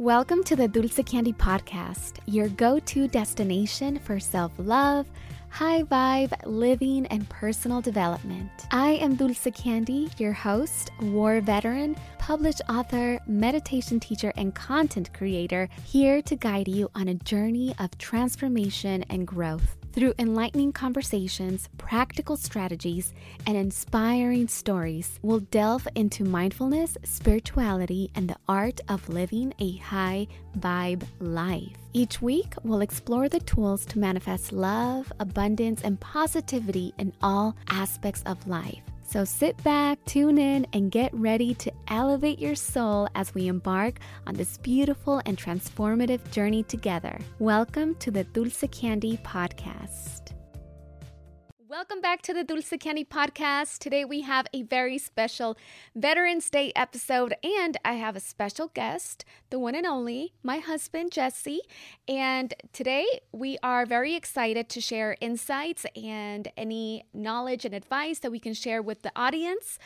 Welcome to the Dulce Candy Podcast, your go to destination for self love, high vibe, living, and personal development. I am Dulce Candy, your host, war veteran, published author, meditation teacher, and content creator, here to guide you on a journey of transformation and growth. Through enlightening conversations, practical strategies, and inspiring stories, we'll delve into mindfulness, spirituality, and the art of living a high vibe life. Each week, we'll explore the tools to manifest love, abundance, and positivity in all aspects of life. So sit back, tune in, and get ready to elevate your soul as we embark on this beautiful and transformative journey together. Welcome to the Dulce Candy Podcast. Welcome back to the Dulce Candy Podcast. Today we have a very special Veterans Day episode, and I have a special guest, the one and only, my husband, Jesse. And today we are very excited to share insights and any knowledge and advice that we can share with the audience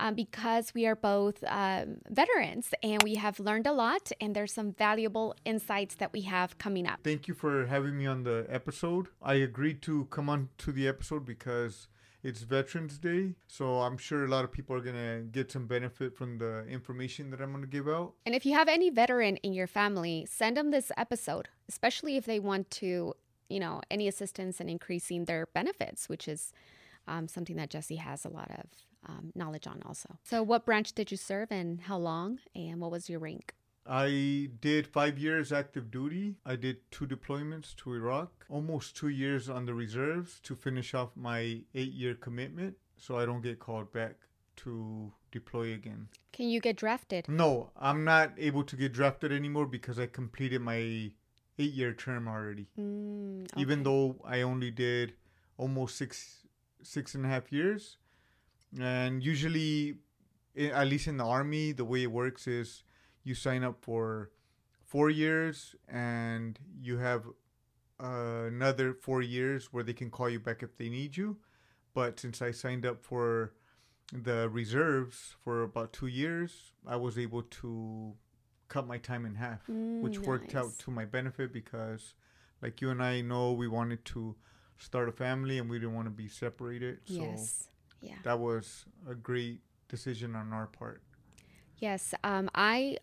um, because we are both um, veterans and we have learned a lot, and there's some valuable insights that we have coming up. Thank you for having me on the episode. I agreed to come on to the episode because it's Veterans Day, so I'm sure a lot of people are gonna get some benefit from the information that I'm gonna give out. And if you have any veteran in your family, send them this episode, especially if they want to, you know, any assistance in increasing their benefits, which is um, something that Jesse has a lot of um, knowledge on also. So, what branch did you serve and how long, and what was your rank? I did five years active duty. I did two deployments to Iraq, almost two years on the reserves to finish off my eight year commitment so I don't get called back to deploy again. Can you get drafted? No, I'm not able to get drafted anymore because I completed my eight year term already. Mm, okay. Even though I only did almost six six and a half years. And usually, at least in the army, the way it works is you sign up for four years and you have uh, another four years where they can call you back if they need you. But since I signed up for the reserves for about two years, I was able to cut my time in half, which Mm, worked out to my benefit because, like you and I know, we wanted to start a family and we didn't want to be separated. So yes. Yeah. that was a great decision on our part. Yes. Um, I,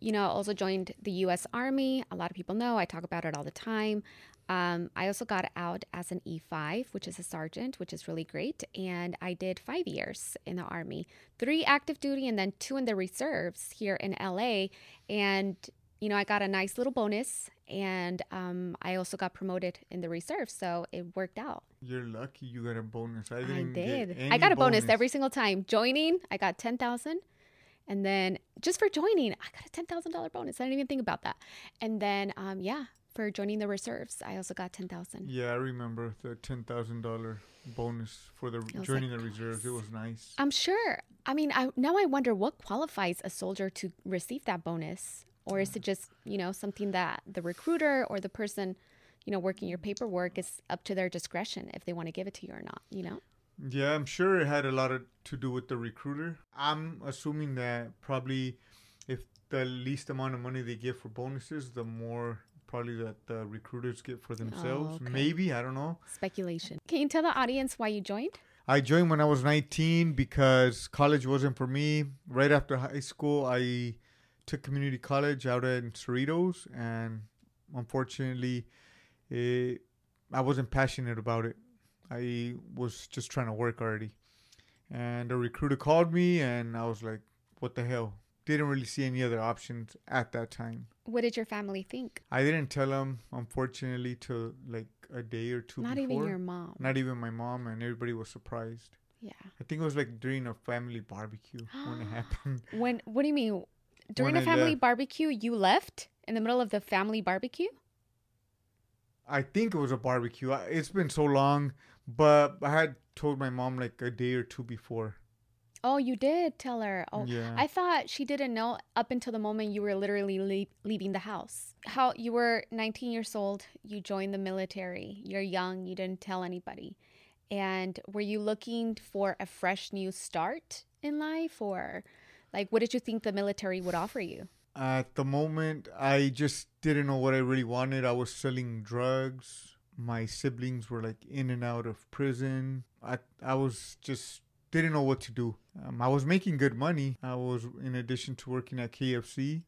you know, also joined the U.S. Army. A lot of people know I talk about it all the time. Um, I also got out as an E5, which is a sergeant, which is really great. And I did five years in the Army, three active duty, and then two in the reserves here in LA. And, you know, I got a nice little bonus. And um, I also got promoted in the reserves. So it worked out. You're lucky you got a bonus. I I did. I got a bonus. every single time. Joining, I got 10000 And then just for joining, I got a $10,000 bonus. I didn't even think about that. And then, um, yeah, for joining the reserves, I also got 10000 Yeah, I remember the ten thousand dollar bonus for the joining like, the reserves. It was nice. I'm sure. I mean, I now I wonder what qualifies a soldier to receive that bonus. Or is it just, you know, something that the recruiter or the person, you know, working your paperwork is up to their discretion if they want to give it to you or not, you know? Yeah, I'm sure it had a lot of, to do with the recruiter. I'm assuming that probably if the least amount of money they give for bonuses, the more probably that the recruiters get for themselves. Oh, okay. Maybe, I don't know. Speculation. Can you tell the audience why you joined? I joined when I was 19 because college wasn't for me. Right after high school, I took community college out in Cerritos, and unfortunately, it, I wasn't passionate about it. I was just trying to work already. And a recruiter called me, and I was like, what the hell? Didn't really see any other options at that time. What did your family think? I didn't tell them, unfortunately, till like a day or two Not before. even your mom. Not even my mom, and everybody was surprised. Yeah. I think it was like during a family barbecue when it happened. When what do you mean? During a family left. barbecue, you left in the middle of the family barbecue? I think it was a barbecue. It's been so long, but I had told my mom like a day or two before. Oh, you did tell her. Oh, Yeah. I thought she didn't know up until the moment you were literally le- leaving the house. How you were 19 years old, you joined the military. You're young, you didn't tell anybody. And were you looking for a fresh new start in life or like what did you think the military would offer you? At the moment, I just didn't know what I really wanted. I was selling drugs. My siblings were like in and out of prison. I I was just didn't know what to do. Um, I was making good money. I was in addition to working at KFC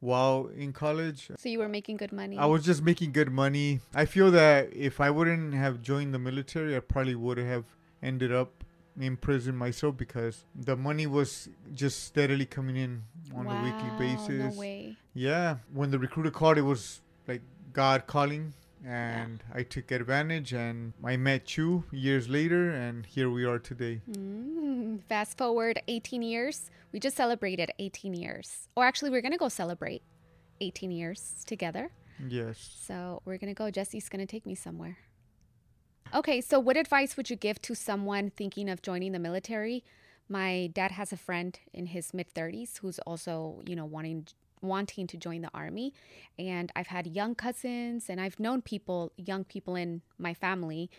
while in college. So you were making good money. I was just making good money. I feel that if I wouldn't have joined the military, I probably would have ended up in prison myself because the money was just steadily coming in on wow, a weekly basis. No way. Yeah, when the recruiter called, it was like God calling, and I took advantage. And I met you years later, and here we are today. Mm, fast forward 18 years. We just celebrated 18 years, or actually, we're gonna go celebrate 18 years together. Yes. So we're gonna go. Jesse's gonna take me somewhere. Okay, so what advice would you give to someone thinking of joining the military? My dad has a friend in his mid 30s who's also, you know, wanting wanting to join the army, and I've had young cousins and I've known people, young people in my family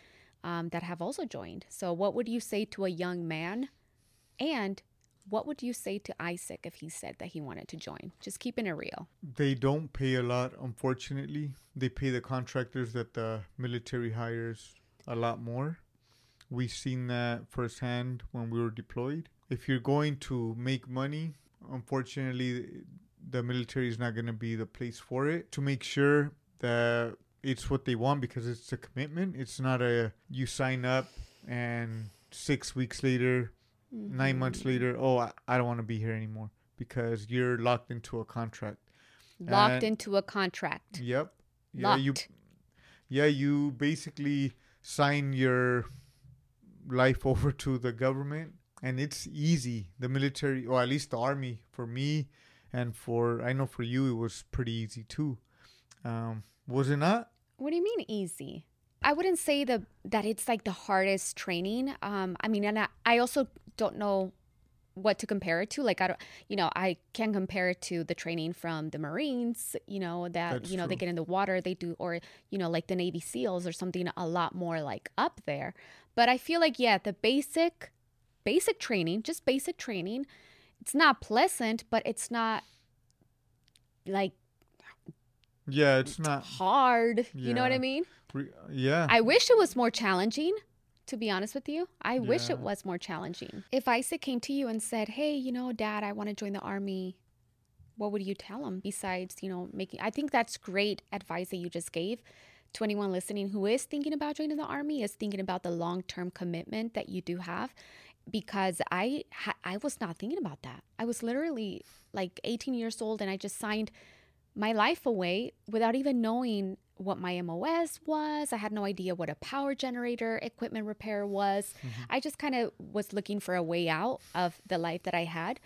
um, that have also joined. So, what would you say to a young man? And what would you say to Isaac if he said that he wanted to join? Just keeping it real. They don't pay a lot, unfortunately. They pay the contractors that the military hires a lot more. We've seen that firsthand when we were deployed. If you're going to make money, unfortunately, the military is not going to be the place for it. To make sure that it's what they want because it's a commitment. It's not a you sign up and six weeks later, mm-hmm. nine months later, oh, I, I don't want to be here anymore because you're locked into a contract. Locked and, into a contract. Yep. Yeah, you. Yeah, you basically sign your life over to the government and it's easy. The military or at least the army for me and for i know for you it was pretty easy too. Um, was it not? What do you mean easy? I wouldn't say the that it's like the hardest training. Um, i mean and I, I also don't know what to compare it to like i don't you know i can compare it to the training from the marines you know that That's you know true. they get in the water they do or you know like the navy seals or something a lot more like up there. But i feel like yeah the basic basic training just basic training it's not pleasant but it's not like yeah it's not hard. You know what i mean? Yeah. I wish it was more challenging, to be honest with you. I wish it was more challenging. If Isaac came to you and said, Hey, you know, dad, I want to join the army, what would you tell him besides, you know, making. I think that's great advice that you just gave to anyone listening who is thinking about joining the army, is thinking about the long term commitment that you do have. Because I, ha- I was not thinking about that. I was literally like 18 years old and I just signed my life away without even knowing what my MOS was. I had no idea what a power generator equipment repair was. Mm-hmm. I just kind of was looking for a way out of the life that I had.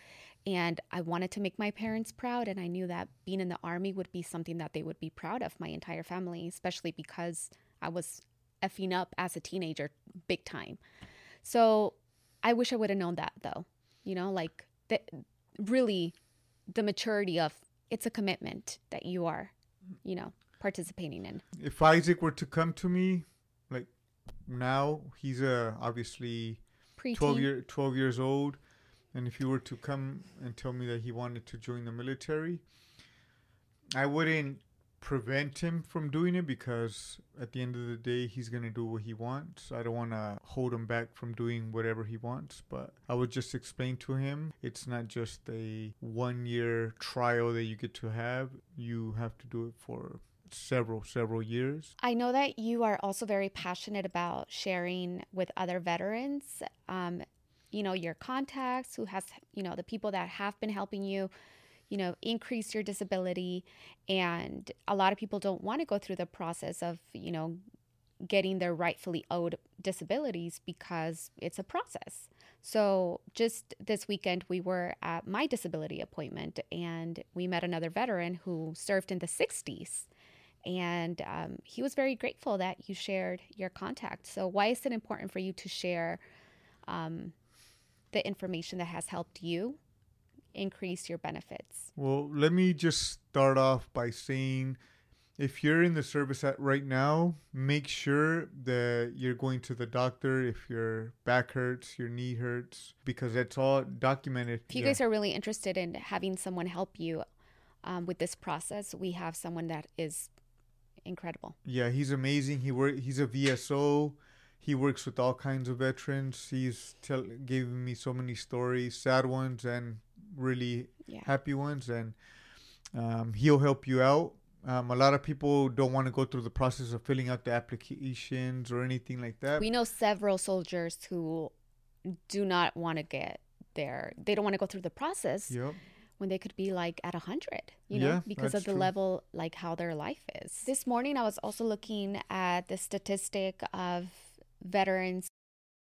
And I wanted to make my parents proud. And I knew that being in the army would be something that they would be proud of, my entire family, especially because I was effing up as a teenager big time. So I wish I would have known that though. You know, like the, really the maturity of it's a commitment that you are, you know, participating in. if isaac were to come to me like now he's uh, obviously 12 year 12 years old and if he were to come and tell me that he wanted to join the military i wouldn't prevent him from doing it because at the end of the day he's going to do what he wants. I don't want to hold him back from doing whatever he wants but i would just explain to him it's not just a one year trial that you get to have. You have to do it for several several years. I know that you are also very passionate about sharing with other veterans, um, you know, your contacts, who has, you know, the people that have been helping you, you know, increase your disability. And a lot of people don't want to go through the process of, you know, getting their rightfully owed disabilities because it's a process. So, just this weekend, we were at my disability appointment and we met another veteran who served in the 60s. And um, he was very grateful that you shared your contact. So, why is it important for you to share um, the information that has helped you increase your benefits? Well, let me just start off by saying if you're in the service at right now, make sure that you're going to the doctor if your back hurts, your knee hurts, because that's all documented. If you Yeah. guys are really interested in having someone help you um, with this process, we have someone that is incredible. Yeah, he's amazing. He work. He's a VSO. He works with all kinds of veterans. He's tell giving me so many stories, sad ones and really Yeah. happy ones, and um, he'll help you out. Um, a lot of people don't want to go through the process of filling out the applications or anything like that. We know several soldiers who do not want to get there. They don't want to go through the process yep. when they could be like at a 100, you know, Yeah, because of the true. level, like how their life is. This morning, I was also looking at the statistic of veterans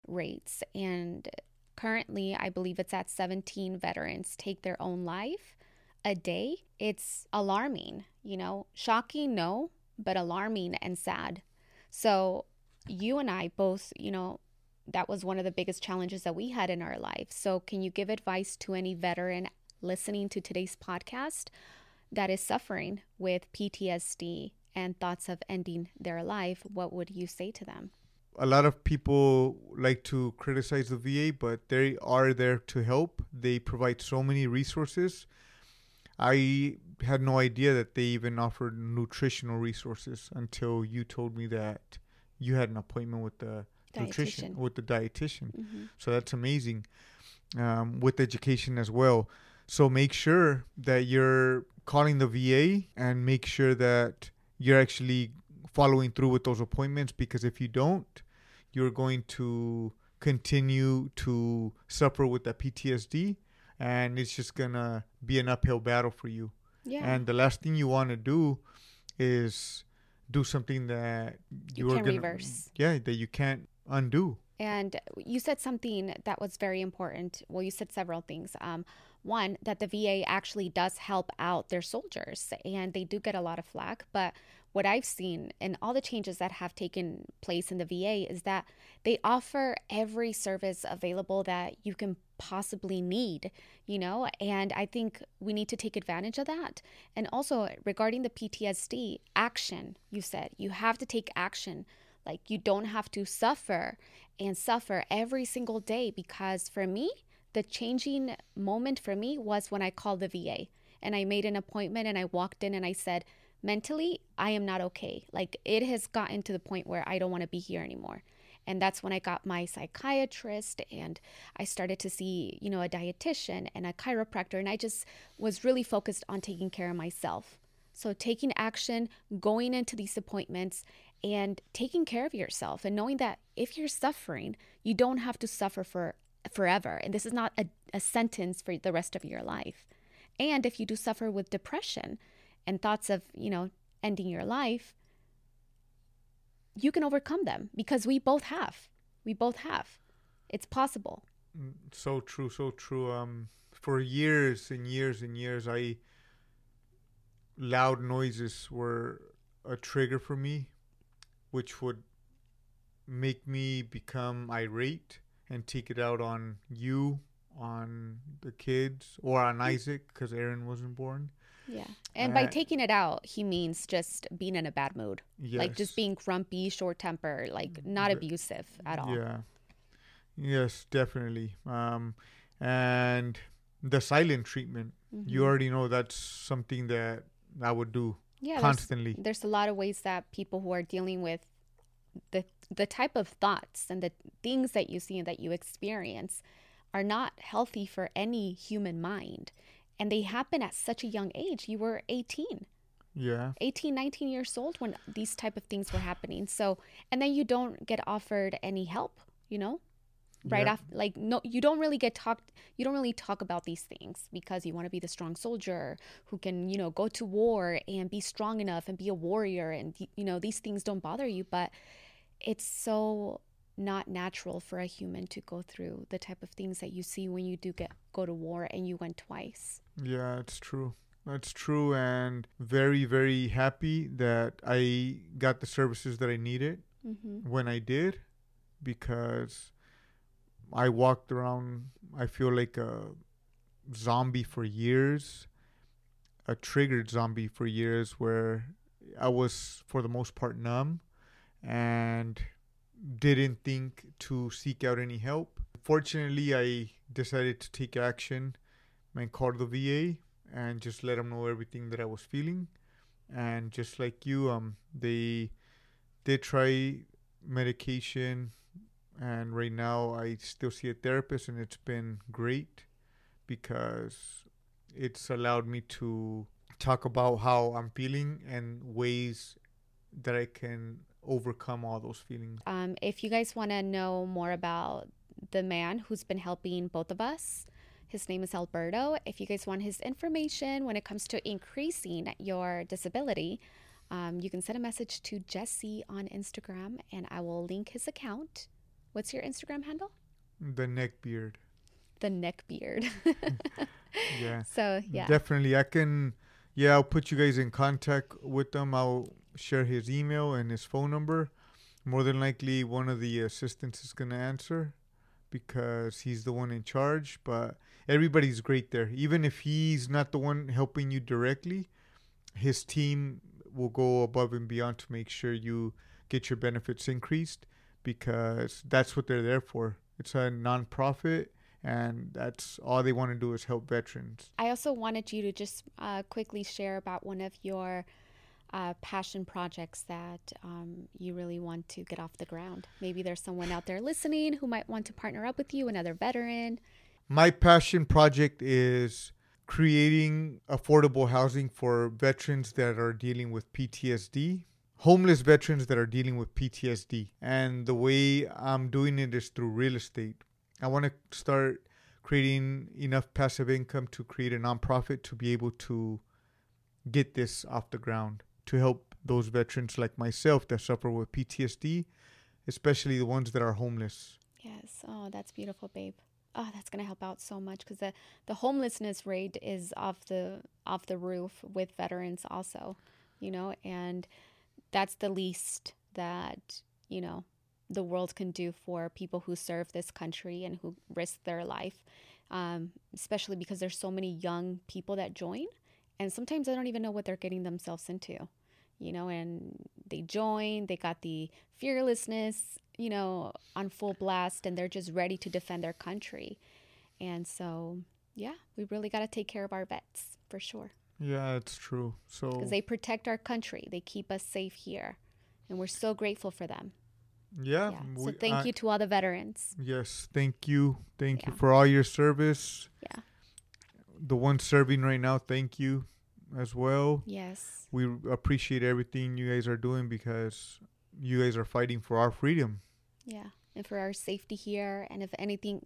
rates, and currently, I believe it's at 17 veterans take their own life a day. It's alarming, you know, shocking, no, but alarming and sad. So, you and I both, you know, that was one of the biggest challenges that we had in our life. So, can you give advice to any veteran listening to today's podcast that is suffering with PTSD and thoughts of ending their life? What would you say to them? A lot of people like to criticize the VA, but they are there to help. They provide so many resources. I had no idea that they even offered nutritional resources until you told me that you had an appointment with the nutrition Dietitian. with the dietitian. Mhm. So that's amazing. Um, with education as well. So make sure that you're calling the VA and make sure that you're actually following through with those appointments because if you don't, you're going to continue to suffer with that PTSD and it's just gonna be an uphill battle for you. Yeah. And the last thing you want to do is do something that You are can gonna, reverse. Yeah, that you can't undo. And you said something that was very important. Well, you said several things. Um, one, that the VA actually does help out their soldiers, and they do get a lot of flack. But what I've seen and all the changes that have taken place in the VA is that they offer every service available that you can possibly need, you know? And I think we need to take advantage of that. And also, regarding the PTSD, action, you said, you have to take action. Like, you don't have to suffer and suffer every single day because for me, the changing moment for me was when I called the VA and I made an appointment and I walked in and I said, mentally, I am not okay. Like, it has gotten to the point where I don't want to be here anymore. And that's when I got my psychiatrist and I started to see, you know, a dietitian and a chiropractor. And I just was really focused on taking care of myself. So, taking action, going into these appointments, and taking care of yourself, and knowing that if you're suffering, you don't have to suffer for forever. And this is not a, a sentence for the rest of your life. And if you do suffer with depression and thoughts of, you know, ending your life, you can overcome them because we both have. We both have. It's possible. Mm, So true, so true. Um, for years and years and years, I loud noises were a trigger for me, which would make me become irate and take it out on you, on the kids, or on Isaac because Aaron wasn't born. Yeah. And by taking it out, he means just being in a bad mood. Yes. Like just being grumpy, short tempered, like not The- abusive at all. Yeah. Yes, definitely. Um, and the silent treatment. You Mhm. already know that's something that I would do yeah, there's- constantly. there's a lot of ways that people who are dealing with the the type of thoughts and the things that you see and that you experience are not healthy for any human mind and they happen at such a young age you were 18 Yeah. 18 19 years old when these type of things were happening so and then you don't get offered any help you know right Yeah. off like no you don't really get talked you don't really talk about these things because you want to be the strong soldier who can you know go to war and be strong enough and be a warrior and you know these things don't bother you but it's so not natural for a human to go through the type of things that you see when you do get go to war and you went twice Yeah, it's true. That's true. And very, very happy that I got the services that I needed mm-hmm. when I did because I walked around, I feel like a zombie for years, a triggered zombie for years where I was, for the most part, numb and didn't think to seek out any help. Fortunately, I decided to take action and called the VA and just let them know everything that I was feeling. And just like you, um, they did try medication, and right now I still see a therapist, and it's been great because it's allowed me to talk about how I'm feeling and ways that I can overcome all those feelings. Um, if you guys want to know more about the man who's been helping both of us, his name is Alberto. If you guys want his information when it comes to increasing your disability, um, you can send a message to Jesse on Instagram and I will link his account. What's your Instagram handle? The neck beard. The neck beard. yeah. So, yeah. Definitely. I can, yeah, I'll put you guys in contact with them. I'll share his email and his phone number. More than likely, one of the assistants is going to answer because he's the one in charge. But everybody's great there. Even if he's not the one helping you directly, his team will go above and beyond to make sure you get your benefits increased because that's what they're there for. It's a nonprofit and that's all they want to do is help veterans. I also wanted you to just uh, quickly share about one of your uh, passion projects that um, you really want to get off the ground. Maybe there's someone out there listening who might want to partner up with you, another veteran. My passion project is creating affordable housing for veterans that are dealing with PTSD, homeless veterans that are dealing with PTSD. And the way I'm doing it is through real estate. I want to start creating enough passive income to create a nonprofit to be able to get this off the ground to help those veterans like myself that suffer with PTSD, especially the ones that are homeless. Yes. Oh, that's beautiful, babe. Oh, that's gonna help out so much because the the homelessness rate is off the off the roof with veterans also, you know, and that's the least that you know the world can do for people who serve this country and who risk their life, um, especially because there's so many young people that join, and sometimes they don't even know what they're getting themselves into you know, and they join, they got the fearlessness, you know, on full blast, and they're just ready to defend their country. And so, yeah, we really got to take care of our vets for sure. Yeah, it's true. So, because they protect our country, they keep us safe here, and we're so grateful for them. Yeah. yeah. So, thank I, you to all the veterans. Yes, thank you. Thank yeah. you for all your service. Yeah. The ones serving right now, thank you as well. Yes. We appreciate everything you guys are doing because you guys are fighting for our freedom. Yeah. And for our safety here. And if anything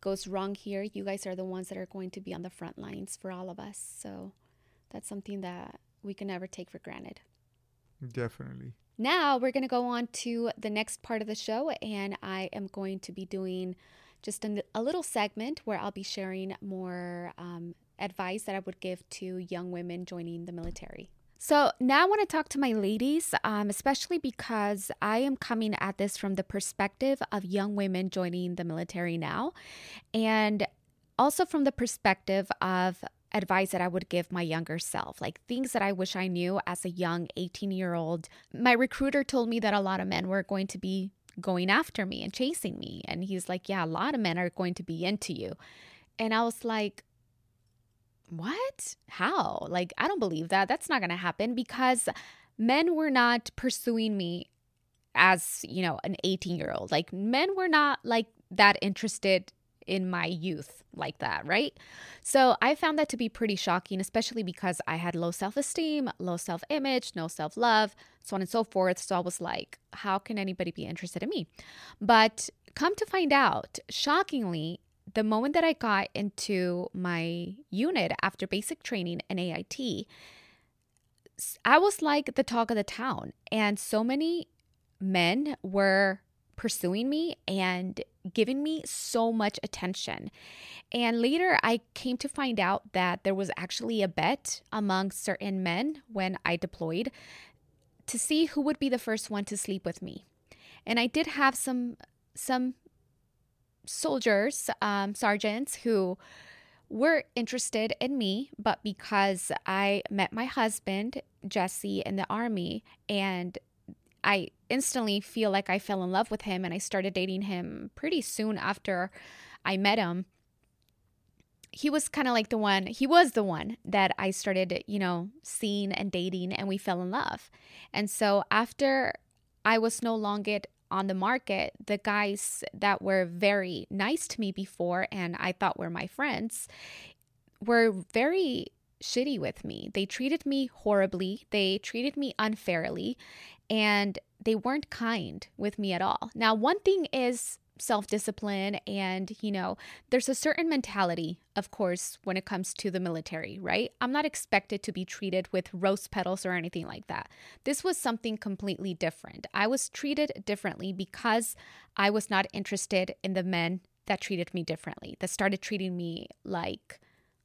goes wrong here, you guys are the ones that are going to be on the front lines for all of us. So that's something that we can never take for granted. Definitely. Now we're going to go on to the next part of the show, and I am going to be doing just a, a little segment where I'll be sharing more um, advice that I would give to young women joining the military. So now I want to talk to my ladies, um, especially because I am coming at this from the perspective of young women joining the military now, and also from the perspective of advice that I would give my younger self, like things that I wish I knew as a young 18 year old. My recruiter told me that a lot of men were going to be going after me and chasing me. And he's like, Yeah, a lot of men are going to be into you. And I was like, what? How? Like, I don't believe that. That's not going to happen because men were not pursuing me as, you know, an 18 year old. Like, men were not like that interested in my youth like that, right? So I found that to be pretty shocking, especially because I had low self esteem, low self image, no self love, so on and so forth. So I was like, how can anybody be interested in me? But come to find out, shockingly, the moment that I got into my unit after basic training and AIT, I was like the talk of the town. And so many men were pursuing me and giving me so much attention. And later, I came to find out that there was actually a bet among certain men when I deployed to see who would be the first one to sleep with me. And I did have some some soldiers, um, sergeants who were interested in me, but because I met my husband, Jesse, in the army, and I instantly feel like I fell in love with him and I started dating him pretty soon after I met him. he was kind of like the one, he was the one that I started, you know, seeing and dating, and we fell in love. And so after I was no longer on the market, the guys that were very nice to me before and I thought were my friends were very shitty with me. They treated me horribly, they treated me unfairly, and they weren't kind with me at all. Now, one thing is self discipline, and you know, there's a certain mentality, of course, when it comes to the military, right? I'm not expected to be treated with rose petals or anything like that. This was something completely different. I was treated differently because I was not interested in the men that treated me differently, that started treating me like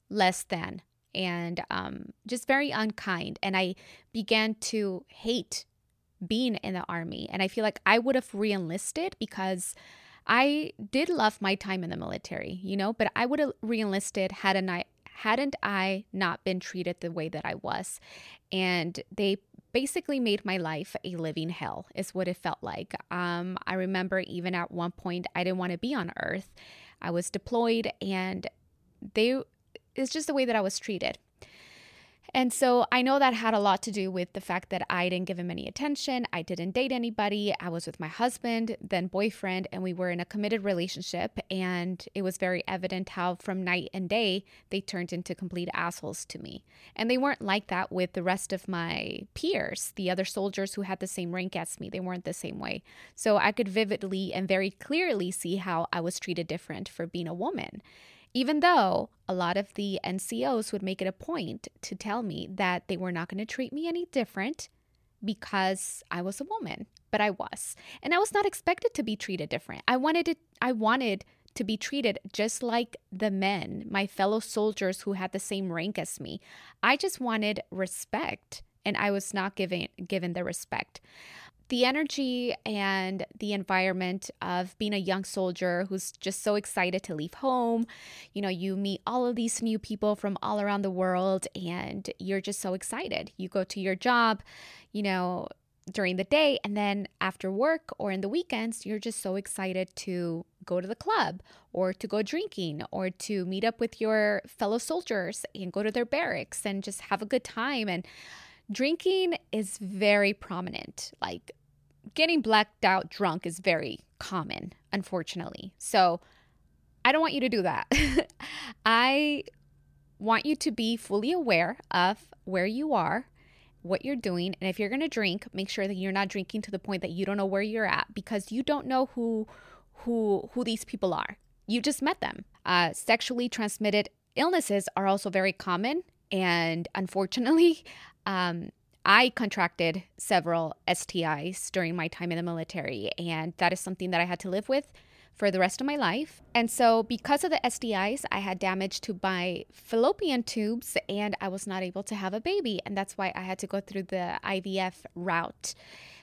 less than and um, just very unkind. And I began to hate being in the army. And I feel like I would have re enlisted because I did love my time in the military, you know, but I would have re-enlisted hadn't I hadn't I not been treated the way that I was. And they basically made my life a living hell is what it felt like. Um, I remember even at one point I didn't want to be on earth. I was deployed and they it's just the way that I was treated. And so I know that had a lot to do with the fact that I didn't give him any attention. I didn't date anybody. I was with my husband, then boyfriend, and we were in a committed relationship. And it was very evident how, from night and day, they turned into complete assholes to me. And they weren't like that with the rest of my peers, the other soldiers who had the same rank as me. They weren't the same way. So I could vividly and very clearly see how I was treated different for being a woman even though a lot of the NCOs would make it a point to tell me that they were not going to treat me any different because I was a woman, but I was. And I was not expected to be treated different. I wanted it I wanted to be treated just like the men, my fellow soldiers who had the same rank as me. I just wanted respect and I was not given given the respect the energy and the environment of being a young soldier who's just so excited to leave home. You know, you meet all of these new people from all around the world and you're just so excited. You go to your job, you know, during the day and then after work or in the weekends, you're just so excited to go to the club or to go drinking or to meet up with your fellow soldiers and go to their barracks and just have a good time and drinking is very prominent. Like getting blacked out drunk is very common, unfortunately. So I don't want you to do that. I want you to be fully aware of where you are, what you're doing, and if you're going to drink, make sure that you're not drinking to the point that you don't know where you're at because you don't know who who who these people are. You just met them. Uh, sexually transmitted illnesses are also very common, and unfortunately, um, I contracted several STIs during my time in the military, and that is something that I had to live with for the rest of my life. And so, because of the STIs, I had damage to my fallopian tubes and I was not able to have a baby. And that's why I had to go through the IVF route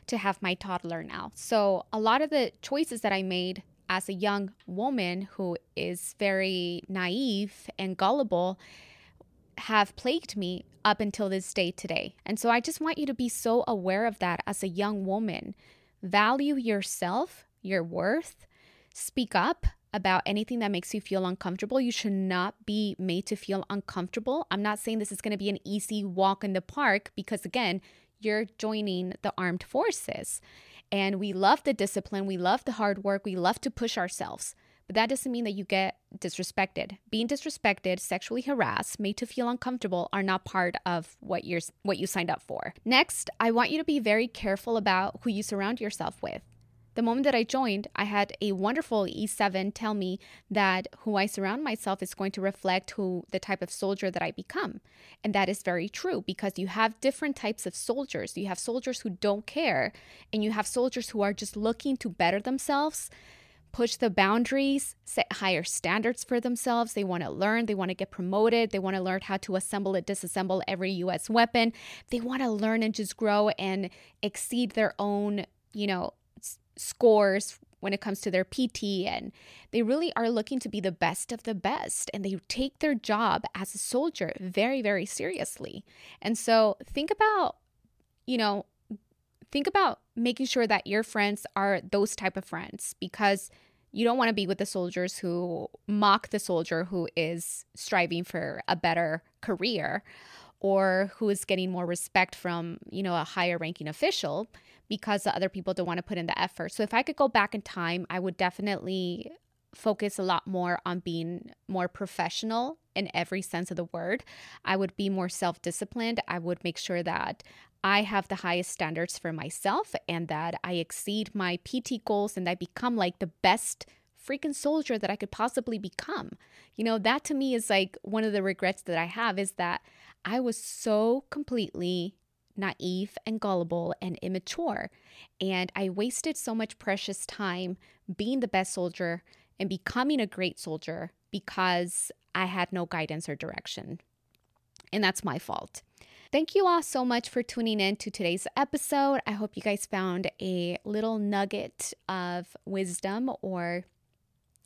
to have my toddler now. So, a lot of the choices that I made as a young woman who is very naive and gullible have plagued me up until this day today. And so I just want you to be so aware of that as a young woman. Value yourself, your worth, speak up about anything that makes you feel uncomfortable. You should not be made to feel uncomfortable. I'm not saying this is going to be an easy walk in the park because, again, you're joining the armed forces. And we love the discipline, we love the hard work, we love to push ourselves. That doesn't mean that you get disrespected. Being disrespected, sexually harassed, made to feel uncomfortable are not part of what you're what you signed up for. Next, I want you to be very careful about who you surround yourself with. The moment that I joined, I had a wonderful E7 tell me that who I surround myself is going to reflect who the type of soldier that I become. And that is very true because you have different types of soldiers. You have soldiers who don't care, and you have soldiers who are just looking to better themselves push the boundaries, set higher standards for themselves. They want to learn, they want to get promoted, they want to learn how to assemble and disassemble every US weapon. They want to learn and just grow and exceed their own, you know, s- scores when it comes to their PT and they really are looking to be the best of the best and they take their job as a soldier very very seriously. And so think about you know think about making sure that your friends are those type of friends because You don't want to be with the soldiers who mock the soldier who is striving for a better career or who is getting more respect from, you know, a higher ranking official because the other people don't want to put in the effort. So if I could go back in time, I would definitely focus a lot more on being more professional in every sense of the word. I would be more self disciplined. I would make sure that I have the highest standards for myself and that I exceed my PT goals and I become like the best freaking soldier that I could possibly become. You know, that to me is like one of the regrets that I have is that I was so completely naive and gullible and immature. And I wasted so much precious time being the best soldier and becoming a great soldier because I had no guidance or direction. And that's my fault. Thank you all so much for tuning in to today's episode. I hope you guys found a little nugget of wisdom or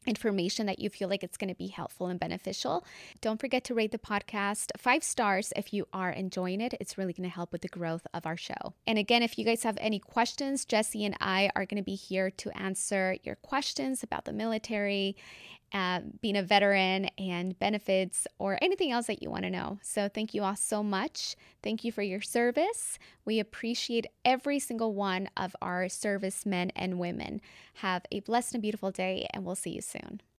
information that you feel like it's going to be helpful and beneficial. Don't forget to rate the podcast five stars if you are enjoying it. It's really going to help with the growth of our show. And again, if you guys have any questions, Jesse and I are going to be here to answer your questions about the military uh, being a veteran and benefits or anything else that you want to know. So, thank you all so much. Thank you for your service. We appreciate every single one of our servicemen and women. Have a blessed and beautiful day, and we'll see you soon.